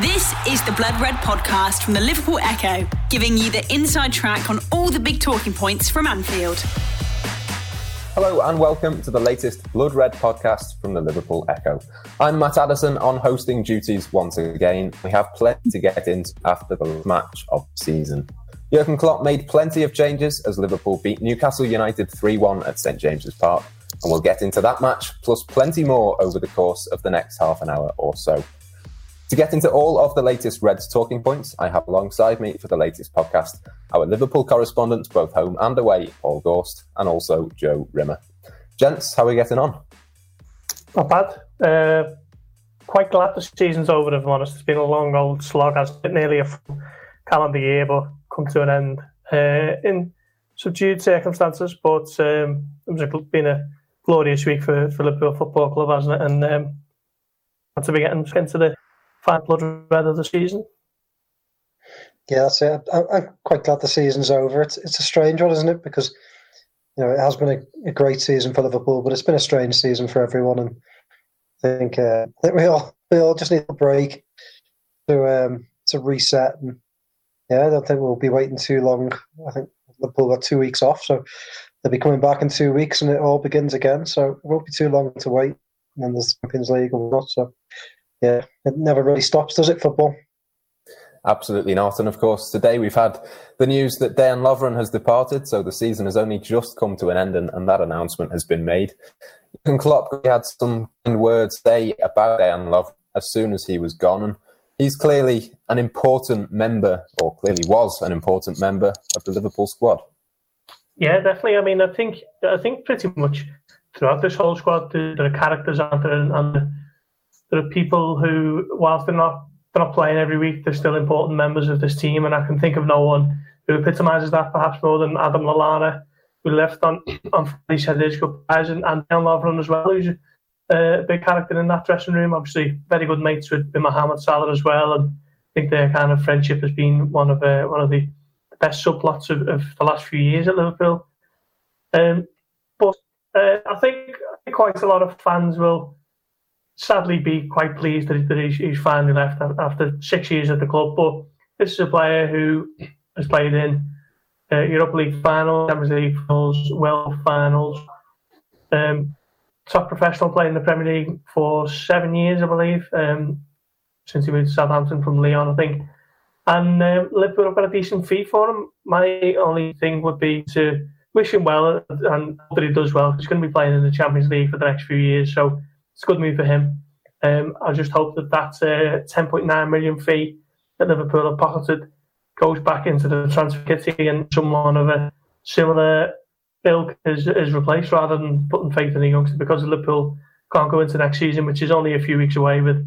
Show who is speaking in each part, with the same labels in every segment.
Speaker 1: This is the Blood Red podcast from the Liverpool Echo, giving you the inside track on all the big talking points from Anfield.
Speaker 2: Hello and welcome to the latest Blood Red podcast from the Liverpool Echo. I'm Matt Addison on hosting duties once again. We have plenty to get into after the match of the season. Jurgen Klopp made plenty of changes as Liverpool beat Newcastle United 3 1 at St James's Park, and we'll get into that match plus plenty more over the course of the next half an hour or so. To get into all of the latest Reds talking points, I have alongside me for the latest podcast our Liverpool correspondent, both home and away, Paul Gorst, and also Joe Rimmer. Gents, how are we getting on?
Speaker 3: Not bad. Uh, quite glad the season's over, if I'm honest. It's been a long old slog, has it? Nearly a calendar year, but come to an end uh, in subdued circumstances. But um, it's been a glorious week for, for Liverpool Football Club, hasn't it? And um, to be getting into the final blood red of the season.
Speaker 4: Yeah, that's it. I, am quite glad the season's over. It's it's a strange one, isn't it? Because you know it has been a, a great season for Liverpool, but it's been a strange season for everyone. And I think uh, I think we all we all just need a break to um, to reset and yeah, I don't think we'll be waiting too long. I think Liverpool got two weeks off, so they'll be coming back in two weeks and it all begins again. So it won't be too long to wait. And then there's Champions League or not. So yeah, it never really stops, does it, football?
Speaker 2: Absolutely not. And of course, today we've had the news that Dejan Lovren has departed. So the season has only just come to an end and, and that announcement has been made. And Klopp had some words say about Dejan Lovren as soon as he was gone. And he's clearly an important member, or clearly was an important member of the Liverpool squad.
Speaker 3: Yeah, definitely. I mean, I think I think pretty much throughout this whole squad, there, are characters out there, and, and, there are people who, whilst they're not they're not playing every week, they're still important members of this team. And I can think of no one who epitomises that perhaps more than Adam Lallana, who left on on Friday, said his goodbyes, and, and Dejan Lovren as well, who's a big character in that dressing room. Obviously, very good mates with, with Mohamed Salah as well, and I think their kind of friendship has been one of uh, one of the best subplots of, of, the last few years at Liverpool. Um, but uh, I think quite a lot of fans will sadly be quite pleased that, he's, he's, finally left after six years at the club. But this is a player who has played in uh, Europa League finals, Champions League finals, World finals. Um, top professional player in the Premier League for seven years, I believe, um, since he moved to Southampton from Lyon, I think. And uh, Liverpool have got a decent fee for him. My only thing would be to wish him well and hope that he does well. He's going to be playing in the Champions League for the next few years, so it's a good move for him. Um, I just hope that that uh, 10.9 million fee that Liverpool have pocketed goes back into the transfer kitty and someone of a similar ilk is, is replaced rather than putting faith in the youngster because Liverpool can't go into next season, which is only a few weeks away with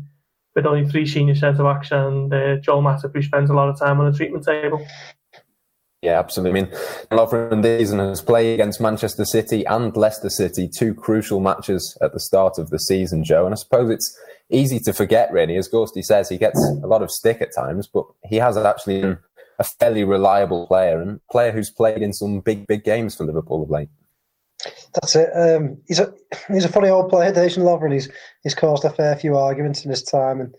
Speaker 3: with only three senior centre backs and uh, Joel Matip, who spends a lot of time on the treatment table.
Speaker 2: Yeah, absolutely. I mean, Lovren season has played against Manchester City and Leicester City, two crucial matches at the start of the season, Joe. And I suppose it's easy to forget, really. As Gorsty says, he gets a lot of stick at times, but he has actually been a fairly reliable player and player who's played in some big, big games for Liverpool of late.
Speaker 4: That's it. Um, he's a he's a funny old player, Dejan Lovren. He's he's caused a fair few arguments in his time, and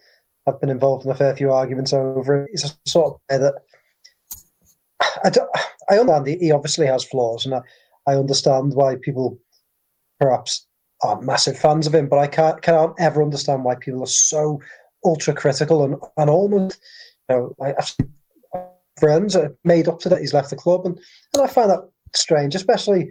Speaker 4: I've been involved in a fair few arguments over him. He's a sort of player that I, I understand. He obviously has flaws, and I, I understand why people perhaps aren't massive fans of him. But I can't can't ever understand why people are so ultra critical and and almost you know actually friends are made up to that he's left the club, and and I find that strange, especially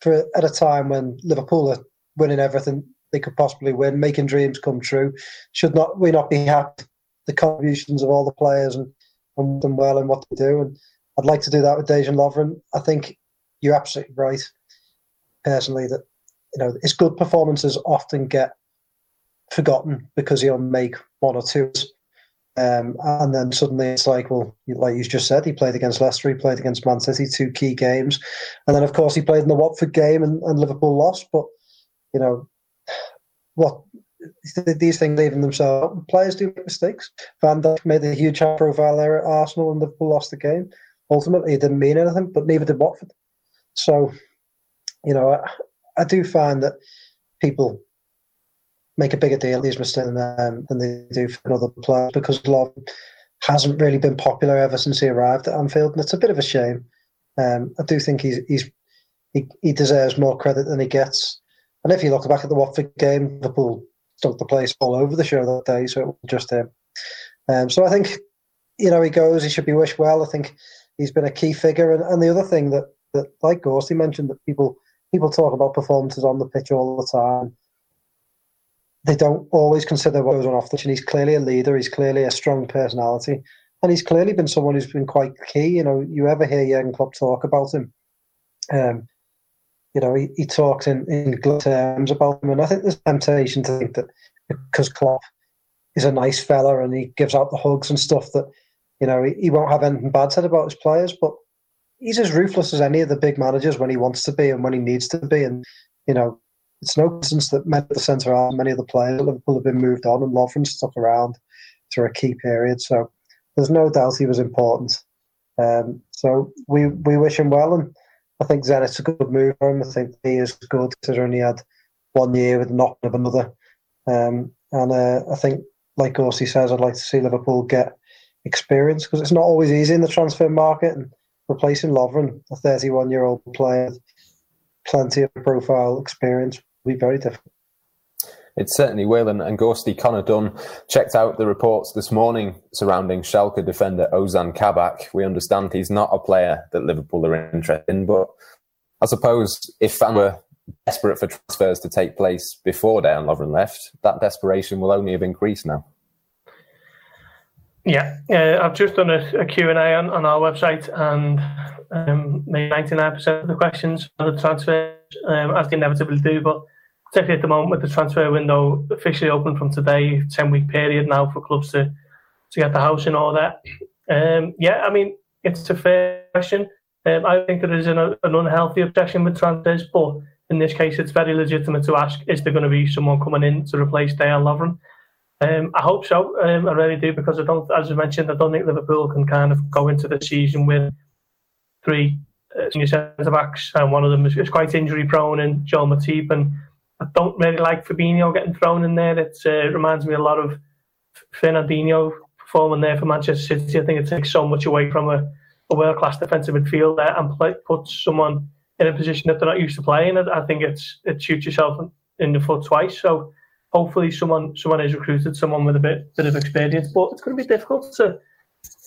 Speaker 4: for at a time when Liverpool are winning everything they could possibly win, making dreams come true. Should not we not be happy the contributions of all the players and and them well in what they do? And I'd like to do that with Dejan Lovren. I think you're absolutely right, personally, that you know his good performances often get forgotten because he'll make one or two um, and then suddenly it's like, well, like you just said, he played against Leicester, he played against Man City, two key games. And then, of course, he played in the Watford game and, and Liverpool lost. But, you know, what these things leaving themselves, players do make mistakes. Van Dijk made a huge high profile error at Arsenal and Liverpool lost the game. Ultimately, it didn't mean anything, but neither did Watford. So, you know, I, I do find that people make a bigger deal of these mistakes than, than they do for other players because Love hasn't really been popular ever since he arrived at Anfield, and it's a bit of a shame. Um, I do think he's, he's he, he deserves more credit than he gets. And if you look back at the Watford game, Liverpool took the place all over the show that day, so it was just him. Um, so I think, you know, he goes, he should be wished well. I think he's been a key figure. And, and the other thing that, that, like Gorsty mentioned, that people people talk about performances on the pitch all the time. They don't always consider what goes on off the pitch. And he's clearly a leader. He's clearly a strong personality. And he's clearly been someone who's been quite key. You know, you ever hear Jurgen Klopp talk about him, um, you know, he, he talks in, in good terms about him. And I think there's temptation to think that because Klopp is a nice fella and he gives out the hugs and stuff that, you know, he, he won't have anything bad said about his players. But he's as ruthless as any of the big managers when he wants to be and when he needs to be. And, you know, it's no coincidence that many of the centre half, many of the players at Liverpool have been moved on and Lovren stuck around through a key period. So there's no doubt he was important. Um, so we we wish him well, and I think Zenit's a good move for him. I think he is good considering he only had one year with not of another. Um, and uh, I think, like Orsi says, I'd like to see Liverpool get experience because it's not always easy in the transfer market. And replacing Lovren, a 31 year old player, plenty of profile experience, will be very difficult.
Speaker 2: It certainly will. And, and Gorsty Connor Dunn checked out the reports this morning surrounding Schalke defender Ozan Kabak. We understand he's not a player that Liverpool are interested in, but I suppose if fans were desperate for transfers to take place before Dejan Lovren left, that desperation will only have increased now.
Speaker 3: Yeah, uh, I've just done a, a Q&A on, on our website and um, 99% of the questions are the transfers, um, as they inevitably do, but particularly at the moment with the transfer window officially open from today, 10 week period now for clubs to, to get the house in order. Um, yeah, I mean, it's a fair question. Um, I think there is an, an unhealthy obsession with transfers, but in this case, it's very legitimate to ask is there going to be someone coming in to replace Dale Lovren? Um, I hope so. Um, I really do because I don't, as I mentioned, I don't think Liverpool can kind of go into the season with three uh, senior centre backs, and one of them is, is quite injury prone, and Joel Matip, and I don't really like Fabinho getting thrown in there. It uh, reminds me a lot of Fernandinho performing there for Manchester City. I think it takes so much away from a, a world class defensive midfielder and play, puts someone in a position that they're not used to playing. I, I think it's it shoots yourself in the foot twice. So hopefully someone someone is recruited, someone with a bit bit of experience. But it's going to be difficult to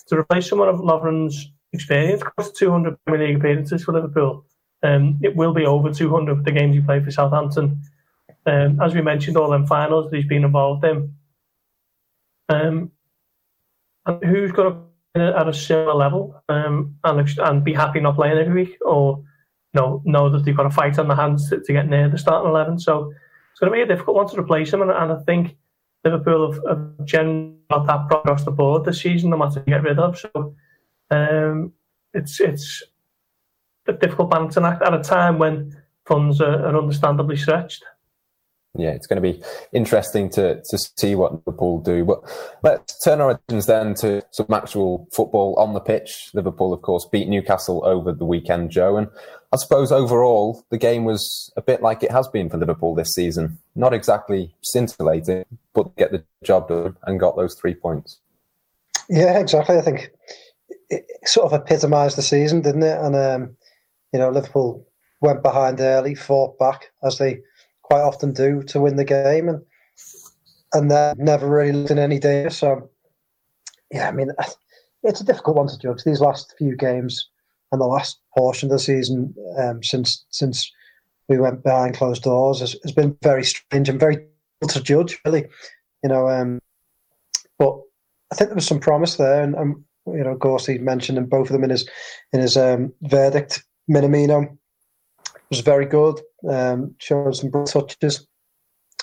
Speaker 3: to replace someone of Lovren's experience. To 200 Premier League appearances for Liverpool. Um, it will be over 200 for the games he played for Southampton. Um, as we mentioned, all them finals that he's been involved in. Um, and who's going to at a similar level um, and, and be happy not playing every week, or know, know that they've got a fight on the hands to, to get near the starting eleven. So going to be a difficult one to replace him, and, and I think Liverpool have, have generally got that across the board this season, no matter get rid of. So um, it's it's a difficult balancing act at a time when funds are, are understandably stretched
Speaker 2: yeah, it's going to be interesting to to see what Liverpool do. But let's turn our attentions then to some actual football on the pitch. Liverpool, of course, beat Newcastle over the weekend, Joe. And I suppose overall, the game was a bit like it has been for Liverpool this season. Not exactly scintillating, but get the job done and got those three points.
Speaker 4: Yeah, exactly. I think it sort of epitomised the season, didn't it? And, um, you know, Liverpool went behind early, fought back as they quite often do to win the game, and and they're never really looked in any danger. So, yeah, I mean, it's a difficult one to judge. These last few games and the last portion of the season um, since since we went behind closed doors has, has, been very strange and very difficult to judge, really. You know, um, but I think there was some promise there, and, and you know, Gorsty mentioned in both of them in his in his um, verdict. Minamino was very good. Um, showed some touches.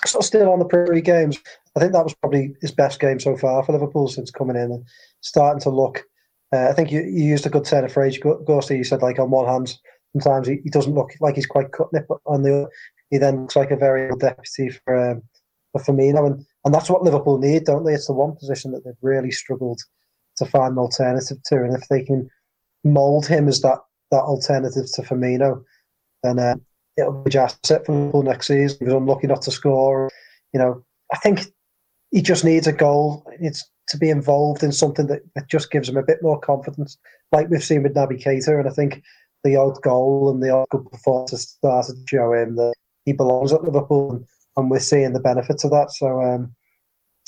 Speaker 4: So still on the Prairie games, I think that was probably his best game so far for Liverpool since coming in and starting to look. Uh, I think you, you used a good turn of phrase, Gorsty. You said like on one hand, sometimes he, he doesn't look like he's quite cutting it, but on the other, he then looks like a very good deputy for um, for Firmino, and and that's what Liverpool need, don't they? It's the one position that they've really struggled to find an alternative to, and if they can mould him as that that alternative to Firmino, then uh, it'll be just set for Liverpool next season. He was unlucky not to score. You know, I think he just needs a goal. It's to be involved in something that, that just gives him a bit more confidence, like we've seen with Naby Keita. And I think the odd goal and the odd good performance started to show him that he belongs at Liverpool, and, and we're seeing the benefits of that. So, um,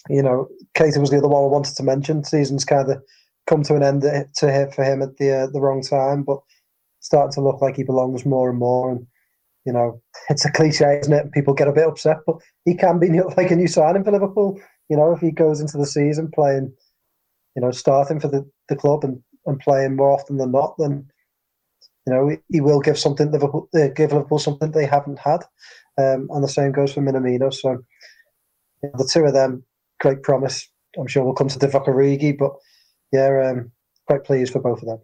Speaker 4: you know, Keita was the other one I wanted to mention. Season's kind of come to an end to hit for him at the uh, the wrong time, but starting to look like he belongs more and more. And you know, it's a cliche, isn't it? People get a bit upset, but he can be like a new signing for Liverpool. You know, if he goes into the season playing, you know, starting for the, the club and, and playing more often than not, then you know he he will give something Liverpool uh, give Liverpool something they haven't had, um, and the same goes for Minamino. So you know, the two of them, great promise. I'm sure we'll come to Divock Origi, but yeah, um, quite pleased for both of them.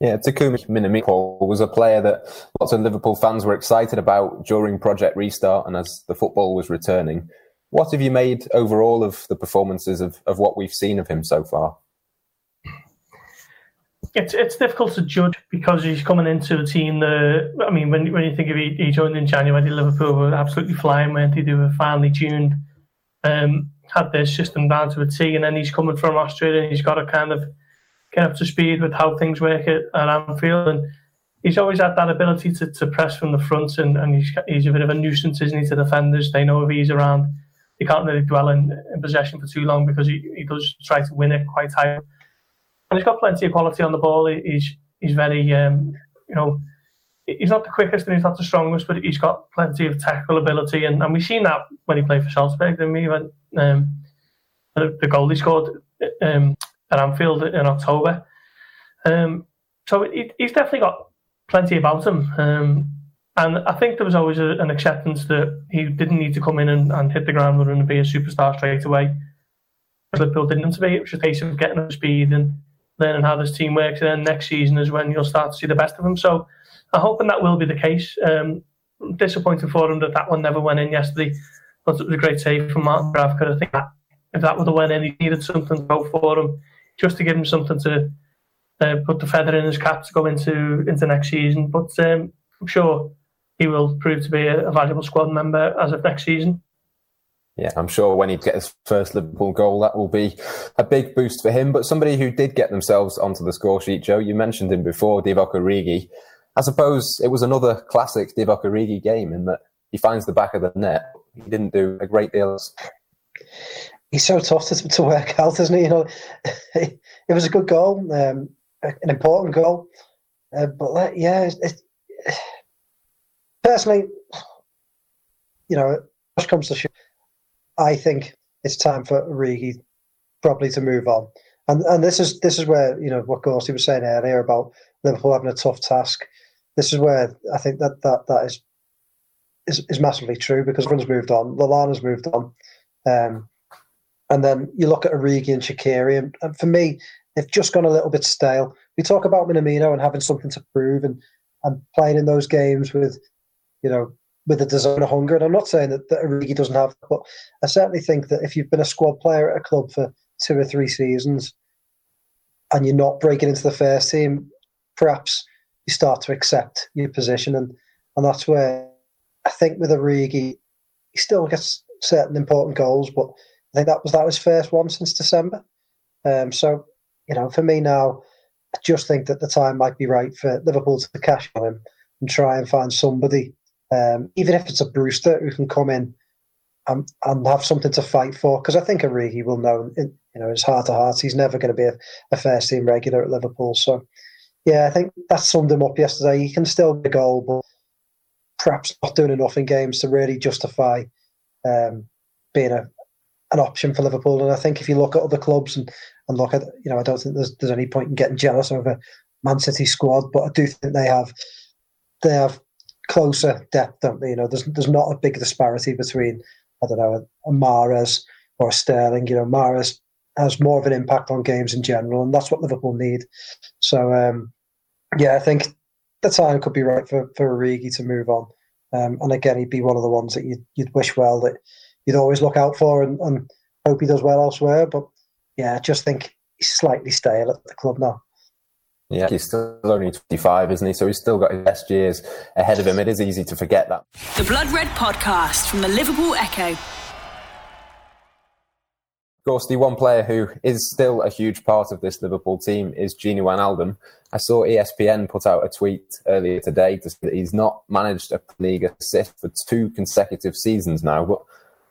Speaker 2: Yeah, Takumi Minamino was a player that lots of Liverpool fans were excited about during Project Restart and as the football was returning. What have you made overall of the performances of, of what we've seen of him so far?
Speaker 3: It's it's difficult to judge because he's coming into a team that I mean, when when you think of he, he joined in January, Liverpool were absolutely flying, weren't they? They were finely tuned, um, had their system down to a T, and then he's coming from Austria and he's got to kind of get up to speed with how things work at, at Anfield. And he's always had that ability to, to press from the front, and, and he's, he's a bit of a nuisance, isn't he, to defenders? They know if he's around, he can't really dwell in, in possession for too long because he, he does try to win it quite high. And he's got plenty of quality on the ball. He's he's very, um, you know, he's not the quickest and he's not the strongest, but he's got plenty of tackle ability. And, and we've seen that when he played for Salzburg, didn't we? Um, the, the goal he scored um, at Anfield in October. Um, so he, he's definitely got plenty about him. And I think there was always a, an acceptance that he didn't need to come in and, and hit the ground running and be a superstar straight away. Liverpool didn't to be. It was a case of getting up speed and learning how this team works. And then next season is when you'll start to see the best of him. So I'm hoping that will be the case. Um, disappointed for him that that one never went in yesterday. But it was a great save from Martin Dubravka. I think that if that would have went in, he needed something to go for him just to give him something to uh, put the feather in his cap to go into into next season. But um, I'm sure he will prove to be a, a, valuable squad member as of next season.
Speaker 2: Yeah, I'm sure when he gets his first Liverpool goal, that will be a big boost for him. But somebody who did get themselves onto the score sheet, Joe, you mentioned him before, Divock Origi. I suppose it was another classic Divock Origi game in that he finds the back of the net. He didn't do a great deal
Speaker 4: he's so tough to, to work out, isn't he? You know, it, was a good goal, um, an important goal. Uh, but yeah, it, it, personally, you know, push comes to shove, I think it's time for Origi probably to move on. And and this is this is where you know what Gorsty was saying earlier about Liverpool having a tough task. This is where I think that that that is is, is massively true because everyone's moved on. Lallana's moved on. Um, and then you look at Origi and Shaqiri, and, and, for me, they've just gone a little bit stale. We talk about Minamino and having something to prove and, and playing in those games with, you know, with a desire of hunger. And I'm not saying that, that Origi doesn't have, but I certainly think that if you've been a squad player at a club for two or three seasons and you're not breaking into the first team, perhaps you start to accept your position. And, and that's where I think with Origi, he still gets certain important goals, but I think that was that was first one since December. Um, so you know, for me now, I just think that the time might be right for Liverpool to cash on him and try and find somebody, um, even if it's a Brewster who can come in and, and have something to fight for. Because I think Origi will know, in, you know, his heart to heart, he's never going to be a, a first team regular at Liverpool. So, yeah, I think that summed him up yesterday. He can still be a goal, but perhaps not doing enough in games to really justify um, being a, an option for Liverpool. And I think if you look at other clubs and, and look at, you know, I don't think there's there's any point in getting jealous over Man City squad, but I do think they have they have closer depth? You know, there's there's not a big disparity between I don't know a, a Mahrez or a Sterling. You know, Mahrez has more of an impact on games in general, and that's what Liverpool need. So um, yeah, I think the time could be right for for Origi to move on. Um, and again, he'd be one of the ones that you'd, you'd wish well that you'd always look out for and, and hope he does well elsewhere. But yeah, I just think he's slightly stale at the club now.
Speaker 2: Yeah, he's still only 25, isn't he? So he's still got his best years ahead of him. It is easy to forget that.
Speaker 1: The Blood Red Podcast from the Liverpool Echo.
Speaker 2: Gorsty, one player who is still a huge part of this Liverpool team is Gini Wijnaldum. I saw ESPN put out a tweet earlier today to say that he's not managed a league assist for two consecutive seasons now, but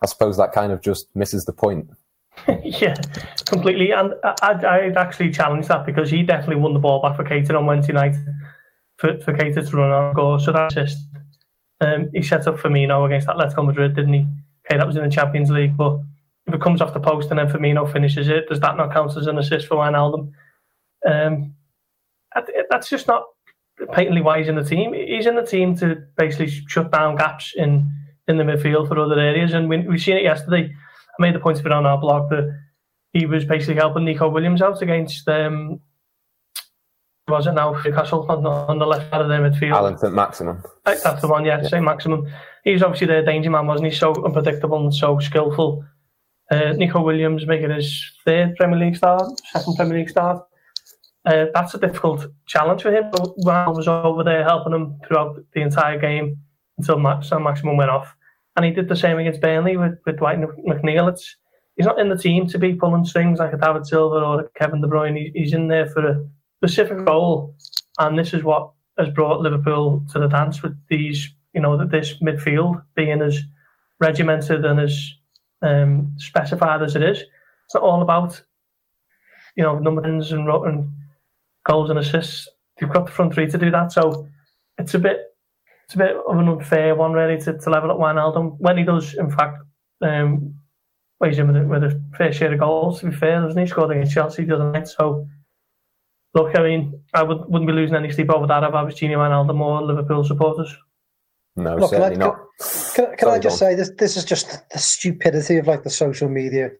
Speaker 2: I suppose that kind of just misses the point.
Speaker 3: yeah, completely. And I'd, I'd, actually challenge that because he definitely won the ball back for Keita on Wednesday night for, for Keita to run on goal. So that's just, um, he set up Firmino against Atletico Madrid, didn't he? Okay, that was in the Champions League, but if it comes off the post and then Firmino finishes it, does that not count as an assist for Wijnaldum? Um, that's just not patently why he's in the team. He's in the team to basically shut down gaps in, in the midfield for other areas. And we, we've seen it yesterday. Made the point of it on our blog that he was basically helping Neco Williams out against um, was it now Newcastle on the, on the left side of their midfield.
Speaker 2: Alan St Maximum.
Speaker 3: That's the one, yeah, yeah. Saint-Maximin. He was obviously their danger man, wasn't he? So unpredictable and so skillful. Uh, Neco Williams making his third Premier League start, second Premier League start. Uh, that's a difficult challenge for him. But Val was over there helping him throughout the entire game until Max, Maximum went off. And he did the same against Burnley with, with Dwight McNeil. It's, he's not in the team to be pulling strings like a David Silva or Kevin De Bruyne. He, he's in there for a specific role. And this is what has brought Liverpool to the dance with these, you know, this midfield being as regimented and as um, specified as it is. It's not all about, you know, numbers and, and goals and assists. You've got the front three to do that. So it's a bit it's a bit of an unfair one really to, to level up Wijnaldum when he does in fact um weighs in with a, with a fair share of goals to be fair doesn't he? Scored against Chelsea the other night so look I mean I would, wouldn't be losing any sleep over that if I was Gini Wijnaldum or Liverpool supporters.
Speaker 2: No look, certainly
Speaker 4: can I,
Speaker 2: not.
Speaker 4: can, can, can I just say this this is just the stupidity of like the social media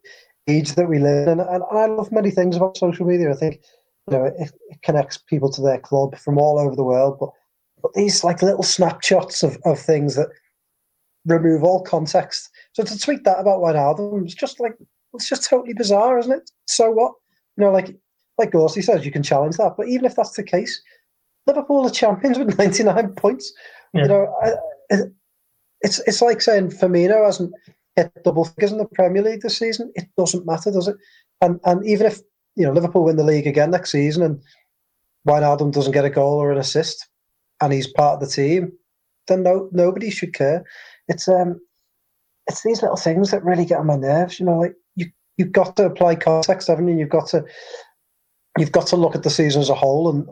Speaker 4: age that we live in and, and I love many things about social media. I think you know, it, it, connects people to their club from all over the world. But but these like little snapshots of, of things that remove all context. So to tweet that about Wijnaldum it's just like it's just totally bizarre, isn't it? So what? You know, like like Gorsty says, you can challenge that. But even if that's the case, Liverpool are champions with 99 points. Yeah. You know, I, it, it's it's like saying Firmino hasn't hit double figures in the Premier League this season. It doesn't matter, does it? And and even if you know, Liverpool win the league again next season and Wijnaldum doesn't get a goal or an assist and he's part of the team, then no nobody should care. It's um it's these little things that really get on my nerves, you know, like you you've got to apply context, haven't you? You've got to you've got to look at the season as a whole and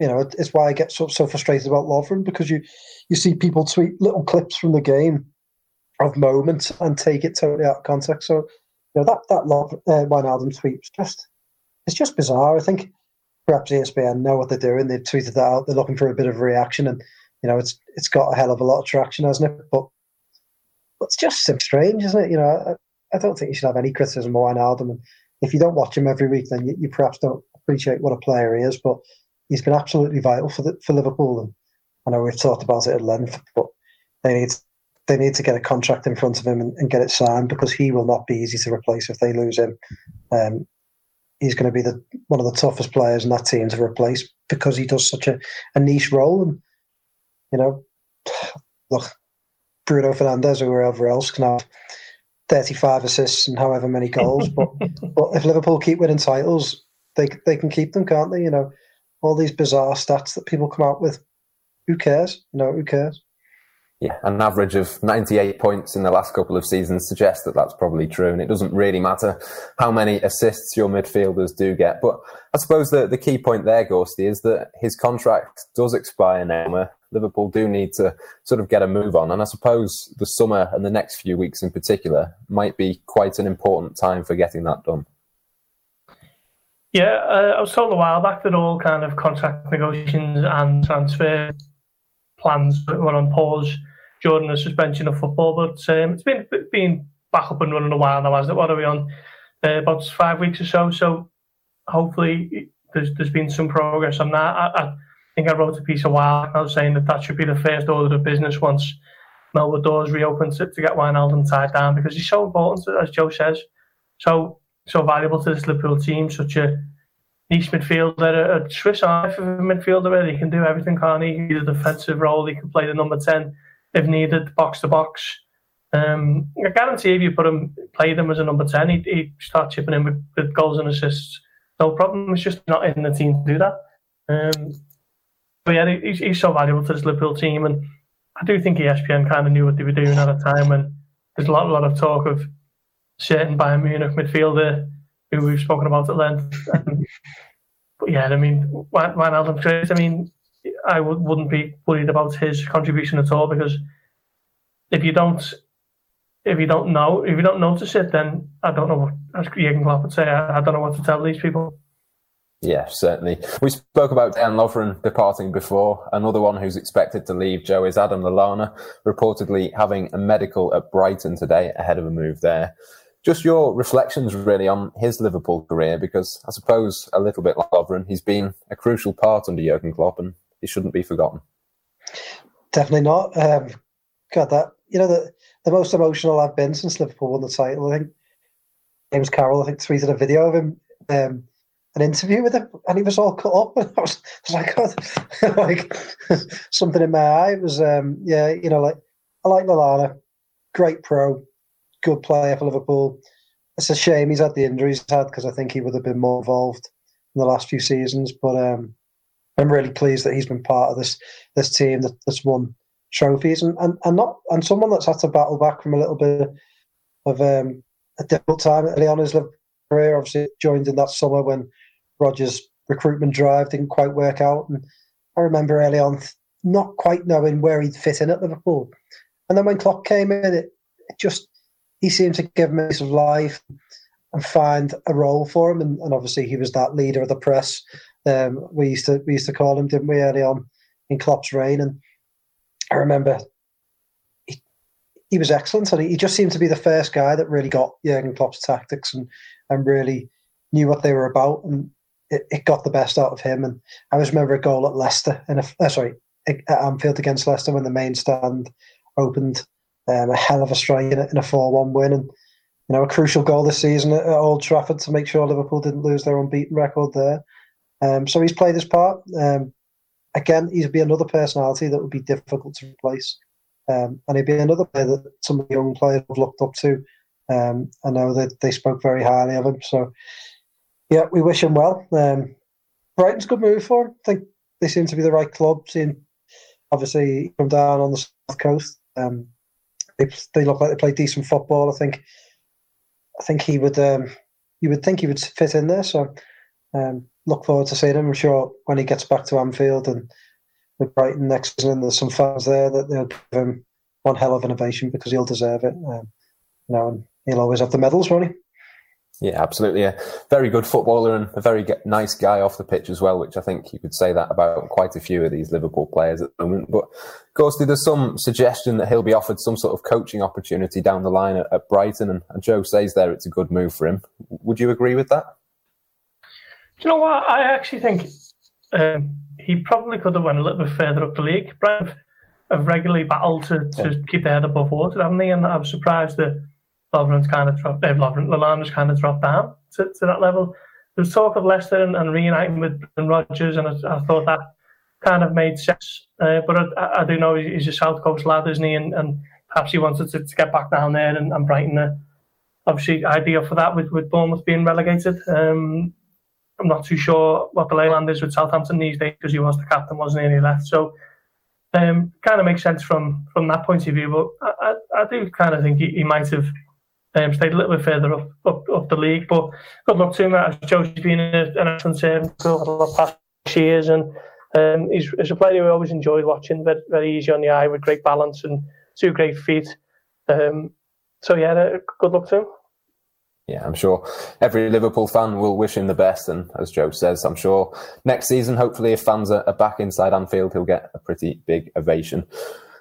Speaker 4: you know, it's why I get so, so frustrated about Lovren because you you see people tweet little clips from the game of moments and take it totally out of context. So, you know, that that Love uh, Wijnaldum tweet was just it's just bizarre. I think perhaps ESPN know what they're doing. They've tweeted that out. They're looking for a bit of reaction, and you know, it's it's got a hell of a lot of traction, hasn't it? But, but it's just so strange, isn't it? You know, I, I don't think you should have any criticism of Wijnaldum. And if you don't watch him every week, then you, you perhaps don't appreciate what a player he is. But he's been absolutely vital for the, for Liverpool, and I know we've talked about it at length, but they need they need to get a contract in front of him and, and, get it signed because he will not be easy to replace if they lose him. Um, he's going to be the one of the toughest players in that team to replace because he does such a, a niche role. And you know, look, Bruno Fernandes or whoever else can have 35 assists and however many goals, but but if Liverpool keep winning titles, they they can keep them, can't they? You know, all these bizarre stats that people come out with. Who cares? You know, who cares?
Speaker 2: Yeah, an average of 98 points in the last couple of seasons suggests that that's probably true. And it doesn't really matter how many assists your midfielders do get. But I suppose the, the key point there, Gorsty, is that his contract does expire now. Liverpool do need to sort of get a move on. And I suppose the summer and the next few weeks in particular might be quite an important time for getting that done.
Speaker 3: Yeah, uh, I was told a while back that all kind of contract negotiations and transfer plans were on pause during the suspension of football. But um, it's been been back up and running a while now, hasn't it? What are we on? Uh, about five weeks or so. So hopefully there's there's been some progress on that. I, I think I wrote a piece a while ago saying that that should be the first order of business once Melwood doors reopen to, to get Wijnaldum tied down because he's so important, as Joe says, so so valuable to this Liverpool team, such a niche midfielder, a Swiss Army midfielder where he can do everything, can't he? He's a defensive role, he can play the number 10 if needed, box to box. Um, I guarantee if you put him, play him as a number 10, he'd, he'd start chipping in with, with, goals and assists. No problem. It's just not in the team to do that. Um, but yeah, he's, he's so valuable to this Liverpool team. And I do think ESPN kind of knew what they were doing at a time when there's a lot, a lot of talk of certain Bayern Munich midfielder who we've spoken about at length. Um, but yeah, I mean, Wijnaldum, great. I mean, I would, wouldn't be worried about his contribution at all because if you don't if you don't know, if you don't notice it, then I don't know what, as Jurgen Klopp would say, I, I, don't know what to tell these people.
Speaker 2: Yeah, certainly. We spoke about Dejan Lovren departing before. Another one who's expected to leave, Joe, is Adam Lallana, reportedly having a medical at Brighton today ahead of a move there. Just your reflections, really, on his Liverpool career, because I suppose a little bit like Lovren, he's been a crucial part under Jurgen Klopp and he shouldn't be forgotten.
Speaker 4: Definitely not. Um, God, that, you know, the the most emotional I've been since Liverpool won the title. I think James Carroll, I think, tweeted a video of him, um, an interview with him, and he was all cut up. And I was, I was like, God, like something in my eye. It was, um, yeah, you know, like I like Lallana, great pro, good player for Liverpool. It's a shame he's had the injuries he's had because I think he would have been more involved in the last few seasons. But um, I'm really pleased that he's been part of this this team that, that's won trophies and, and, and not and someone that's had to battle back from a little bit of um, a difficult time early on his career. Obviously, joined in that summer when Rodgers' recruitment drive didn't quite work out, and I remember early on not quite knowing where he'd fit in at Liverpool. And then when Klopp came in, it, it just he seemed to give him a of life and find a role for him. And, and obviously, he was that leader of the press. Um, we used to we used to call him, didn't we, early on in Klopp's reign? And I remember he, he was excellent, and he, just seemed to be the first guy that really got Jurgen Klopp's tactics and and really knew what they were about, and it, it got the best out of him. And I always remember a goal at Leicester, in a, uh, sorry, at Anfield against Leicester when the main stand opened. Um, a hell of a strike in a, 4-1 win, and you know a crucial goal this season at Old Trafford to make sure Liverpool didn't lose their unbeaten record there. Um, so he's played his part. Um, again, he'd be another personality that would be difficult to replace. Um, and he'd be another player that some young players have looked up to. Um, I know that they spoke very highly of him. So, yeah, we wish him well. Um, Brighton's a good move for him. I think they seem to be the right club. Seeing, obviously, from down on the south coast, um, they they look like they play decent football. I think. I think he would. Um, you would think he would fit in there. So, um, look forward to seeing him. I'm sure when he gets back to Anfield and with Brighton next season, there's some fans there that they'll give him one hell of an ovation because he'll deserve it. Um, you know, and he'll always have the medals, won't he?
Speaker 2: Yeah, absolutely. A very good footballer and a very nice guy off the pitch as well, which I think you could say that about quite a few of these Liverpool players at the moment. But of course, there's some suggestion that he'll be offered some sort of coaching opportunity down the line at, Brighton, and Joe says there it's a good move for him. Would you agree with that?
Speaker 3: Do you know what? I actually think um, he probably could have went a little bit further up the league. Brent have regularly battled to, to yeah. keep their head above water, haven't they? And I was surprised that Lovren's kind of dropped, uh, Lovren, Lallana's kind of dropped down to, to that level. There was talk of Leicester and, and reuniting with Rodgers, and I, I, thought that kind of made sense. Uh, but I, I, do know he's a South Coast lad, isn't he? And, and perhaps he wanted to, to, get back down there and, and Brighton. Uh, obviously, ideal for that with, with Bournemouth being relegated. Um, I'm not too sure what the leyland is with Southampton these days because he was the captain, wasn't he? And he left. So, um, kind of makes sense from from that point of view. But I, I, I do kind of think he, he might have um, stayed a little bit further up, up, up the league. But good luck to him. As Joe's been an excellent servant for the past years, and um, he's, he's a player we always enjoyed watching. Very, very easy on the eye with great balance and two great feet. Um, so yeah, uh, good luck to him
Speaker 2: yeah, I'm sure every Liverpool fan will wish him the best. And as Joe says, I'm sure next season, hopefully, if fans are, back inside Anfield, he'll get a pretty big ovation.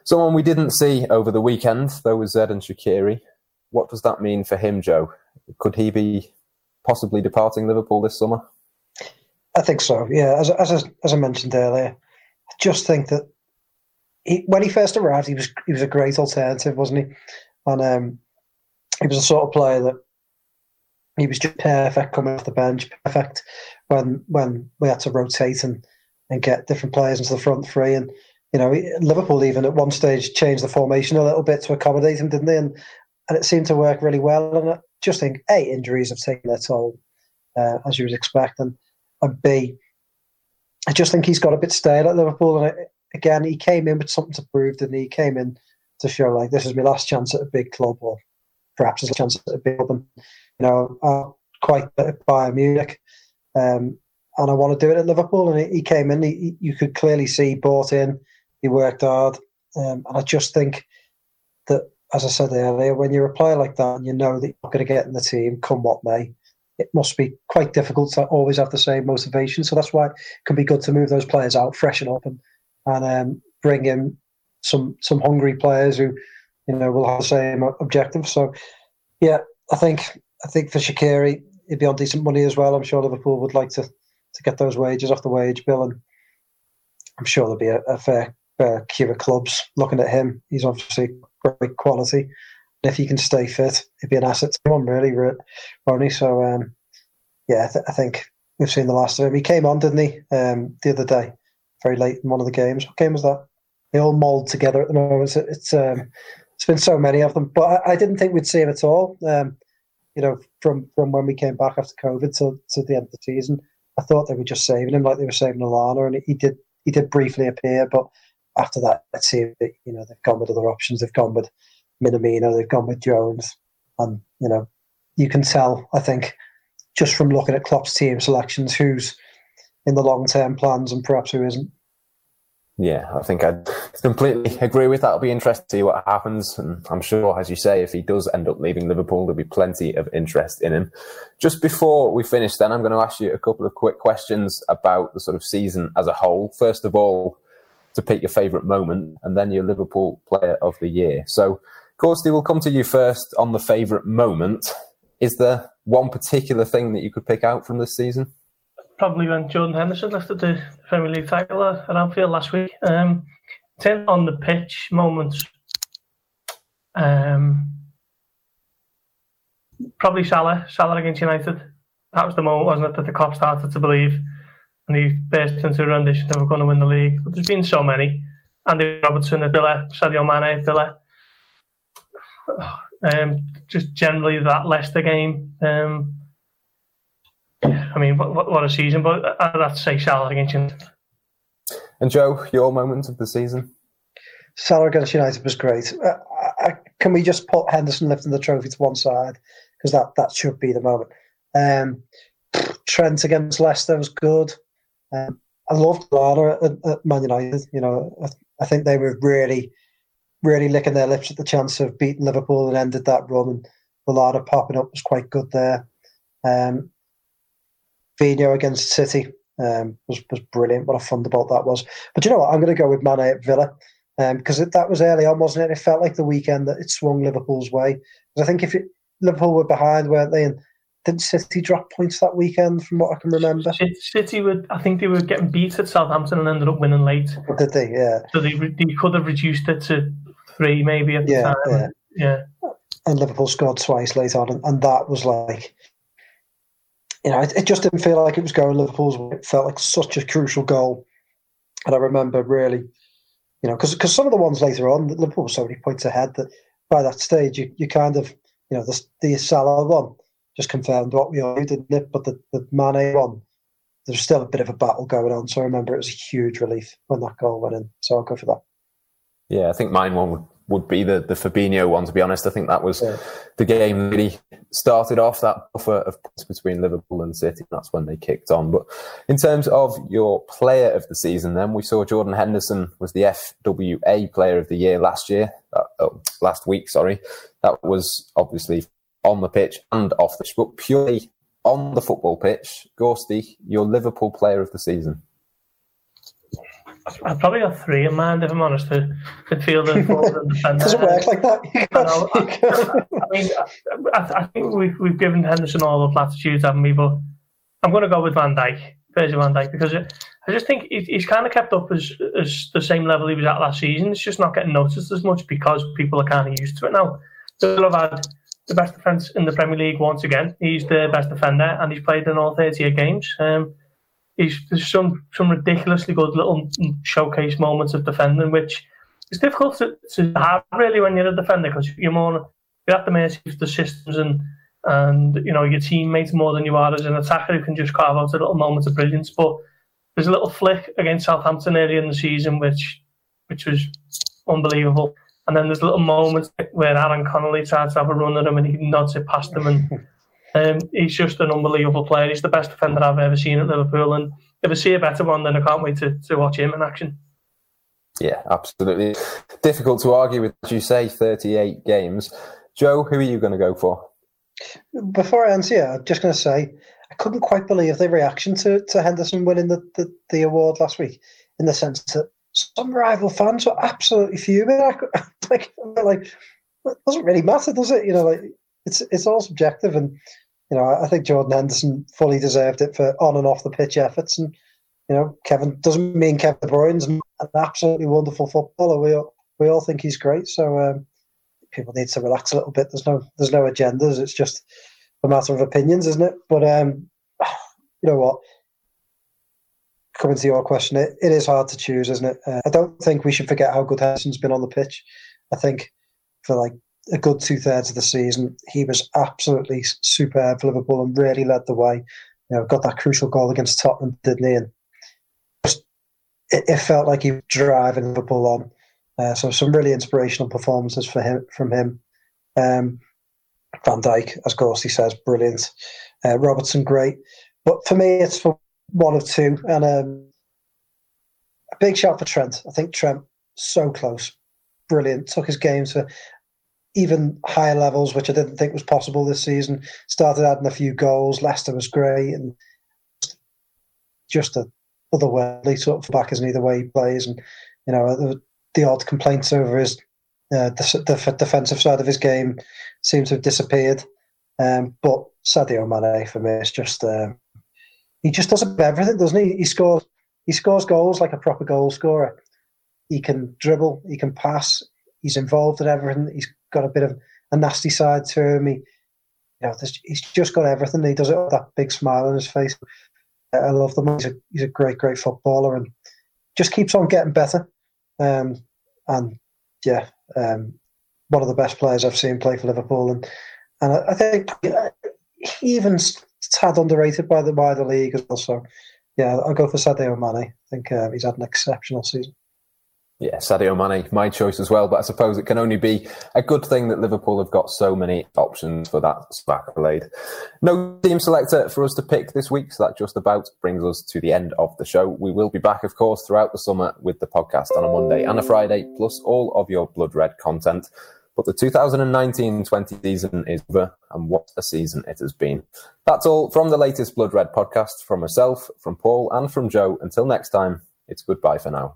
Speaker 2: Someone we didn't see over the weekend, though, was Xherdan Shaqiri. What does that mean for him, Joe? Could he be possibly departing Liverpool this summer?
Speaker 4: I think so. Yeah, as as I, as I mentioned earlier, I just think that he, when he first arrived, he was he was a great alternative, wasn't he? And um, he was a sort of player that he was just perfect coming off the bench, perfect when when we had to rotate and, and get different players into the front three. And you know, Liverpool even at one stage changed the formation a little bit to accommodate him, didn't they? And and it seemed to work really well. And I just think a injuries have taken their toll, uh, as you would expect, and and b I just think he's got a bit stale at Liverpool. And again, he came in with something to prove, didn't he? He came in to show like this is my last chance at a big club, or perhaps there's a chance big club. And you know, uh, quite at Bayern Munich. Um, and I want to do it at Liverpool. And he came in, he, you could clearly see, bought in, he worked hard. Um, and I just think that, as I said earlier, when you're a player like that and you know that you're going to get in the team, come what may, it must be quite difficult to always have the same motivation. So that's why it can be good to move those players out, freshen up, and and um, bring in some some hungry players who, you know, will have the same objective. So, yeah, I think I think for Shaqiri, he'd be on decent money as well. I'm sure Liverpool would like to to get those wages off the wage bill, and I'm sure there'll be a, a fair, fair queue of clubs looking at him. He's obviously great quality, and if he can stay fit, it'd be an asset to him, really, Ronnie. So, um, yeah, I, th- I, think we've seen the last of him. He came on, didn't he, um, the other day, very late in one of the games. What game was that? They all mould together at the moment. It's it's, um, it's been so many of them, but I, I, didn't think we'd see him at all. Um, you know, from from when we came back after COVID to, to the end of the season. I thought they were just saving him like they were saving Alana, and he did he did briefly appear, but after that, seemed that you know they've gone with other options. They've gone with Minamino, they've gone with Jones, and you know you can tell. I think just from looking at Klopp's team selections, who's in the long term plans and perhaps who isn't.
Speaker 2: Yeah, I think I completely agree with that. It'll be interesting to see what happens. And I'm sure, as you say, if he does end up leaving Liverpool, there'll be plenty of interest in him. Just before we finish, then, I'm going to ask you a couple of quick questions about the sort of season as a whole. First of all, to pick your favourite moment, and then your Liverpool player of the year. So, Gorsty, we'll come to you first on the favourite moment. Is there one particular thing that you could pick out from this season?
Speaker 3: Probably when Jordan Henderson lifted the Premier League title at Anfield last week. Um, ten on the pitch moments. Um, probably Salah, Salah against United. That was the moment, wasn't it, that the Kop started to believe, and he burst into a rendition that we're going to win the league. But there's been so many. Andy Robertson Villa, Sadio Mane Villa. Um, just generally that Leicester game. Um, I mean, what, what a season! But I'd have to say Salah against United.
Speaker 2: And Joe, your moment of the season?
Speaker 4: Salah against United was great. Uh, I, can we just put Henderson lifting the trophy to one side because that that should be the moment. Um, Trent against Leicester was good. Um, I loved Lana at, at, Man United. You know, I, I, think they were really, really licking their lips at the chance of beating Liverpool and ended that run. And Lallana popping up was quite good there. Um, Fabinho against City um, was was brilliant. What a thunderbolt that was. But you know what? I'm going to go with Mane at Villa because um, that was early on, wasn't it? It felt like the weekend that it swung Liverpool's way. Because I think if it, Liverpool were behind, weren't they? And didn't City drop points that weekend, from what I can remember?
Speaker 3: City would, I think they were getting beat at Southampton and ended up winning late.
Speaker 4: Oh, did they? Yeah.
Speaker 3: So they they could have reduced it to three maybe at the
Speaker 4: yeah,
Speaker 3: time.
Speaker 4: Yeah.
Speaker 3: yeah.
Speaker 4: And Liverpool scored twice later on, and, and that was like you know, it, it, just didn't feel like it was going Liverpool's way. It felt like such a crucial goal. And I remember really, you know, because some of the ones later on, Liverpool so many points ahead that by that stage, you, you kind of, you know, the, the Salah one just confirmed what we all knew, didn't it? But the, the Mane one, there's still a bit of a battle going on. So I remember it was a huge relief when that goal went in. So I'll go for that.
Speaker 2: Yeah, I think mine one would would be the, the Fabinho one, to be honest. I think that was yeah. the game that really started off that buffer of points between Liverpool and City. That's when they kicked on. But in terms of your player of the season, then we saw Jordan Henderson was the FWA player of the year last year, uh, oh, last week, sorry. That was obviously on the pitch and off the pitch, but purely on the football pitch. Gorsty, your Liverpool player of the season.
Speaker 3: I've probably got three in mind, if I'm honest. The midfielder, forward, and defender.
Speaker 4: Does it work like that?
Speaker 3: I, I mean, I, I, think we've, we've given Henderson all the platitudes, haven't we? But I'm going to go with Van Dijk, Virgil Van Dijk, because I just think he's kind of kept up as, as the same level he was at last season. It's just not getting noticed as much because people are kind of used to it now. Still have had the best defence in the Premier League once again. He's the best defender, and he's played in all 38 games. Um, he's there's some some ridiculously good little showcase moments of defending, which is difficult to, to have really when you're a defender because you're more you're at the mercy of the systems and and you know your teammates more than you are as an attacker who can just carve out a little moments of brilliance. But there's a little flick against Southampton earlier in the season which which was unbelievable. And then there's little moments where Aaron Connolly tries to have a run at him and he nods it past him. And um, he's just an unbelievable player. He's the best defender I've ever seen at Liverpool. And if I see a better one, then I can't wait to, to watch him in action.
Speaker 2: Yeah, absolutely. Difficult to argue with, as you say, 38 games. Joe, who are you going to go for?
Speaker 4: Before I answer, I'm just going to say I couldn't quite believe the reaction to, to Henderson winning the, the, the award last week, in the sense that some rival fans were absolutely fuming. like, like, it doesn't really matter, does it? You know, like it's it's all subjective, and you know, I think Jordan Henderson fully deserved it for on and off the pitch efforts, and you know, Kevin doesn't mean Kevin De Bruyne's an absolutely wonderful footballer. We all, we all think he's great, so um, people need to relax a little bit. There's no there's no agendas. It's just a matter of opinions, isn't it? But um, you know what? coming to your question, it, it is hard to choose, isn't it? Uh, I don't think we should forget how good Henderson's been on the pitch. I think for like a good two thirds of the season, he was absolutely superb for Liverpool and really led the way. You know, got that crucial goal against Tottenham, didn't he? And just, it, it, felt like he was driving Liverpool on. Uh, so some really inspirational performances for him from him. Um, Van Dijk, as Gorsty says, brilliant. Uh, Robertson, great. But for me, it's for one of two, and um, a big shot for Trent. I think Trent so close, brilliant. Took his game to even higher levels, which I didn't think was possible this season. Started adding a few goals. Leicester was great, and just a otherworldly sort of back, isn't he? The way he plays, and you know the, the odd complaints over his uh, the, the, defensive side of his game seem to have disappeared. Um, but Sadio Mane for me is just. Um, he just does everything, doesn't he? He scores he scores goals like a proper goal scorer. He can dribble, he can pass, he's involved in everything. He's got a bit of a nasty side to him. He, you know, he's just got everything. He does it with that big smile on his face. I love the He's a, he's a great, great footballer and just keeps on getting better. Um, and yeah, um, one of the best players I've seen play for Liverpool. And and I, I think he even tad underrated by the wider league as well. So, yeah, I'll go for Sadio Mane. I think uh, he's had an exceptional season.
Speaker 2: Yeah, Sadio Mane, my choice as well. But I suppose it can only be a good thing that Liverpool have got so many options for that accolade. No team selector for us to pick this week, so that just about brings us to the end of the show. We will be back, of course, throughout the summer with the podcast on a Monday and a Friday, plus all of your Blood Red content. But the 2019-20 season is over, and what a season it has been. That's all from the latest Blood Red podcast from myself, from Paul, and from Joe. Until next time, it's goodbye for now.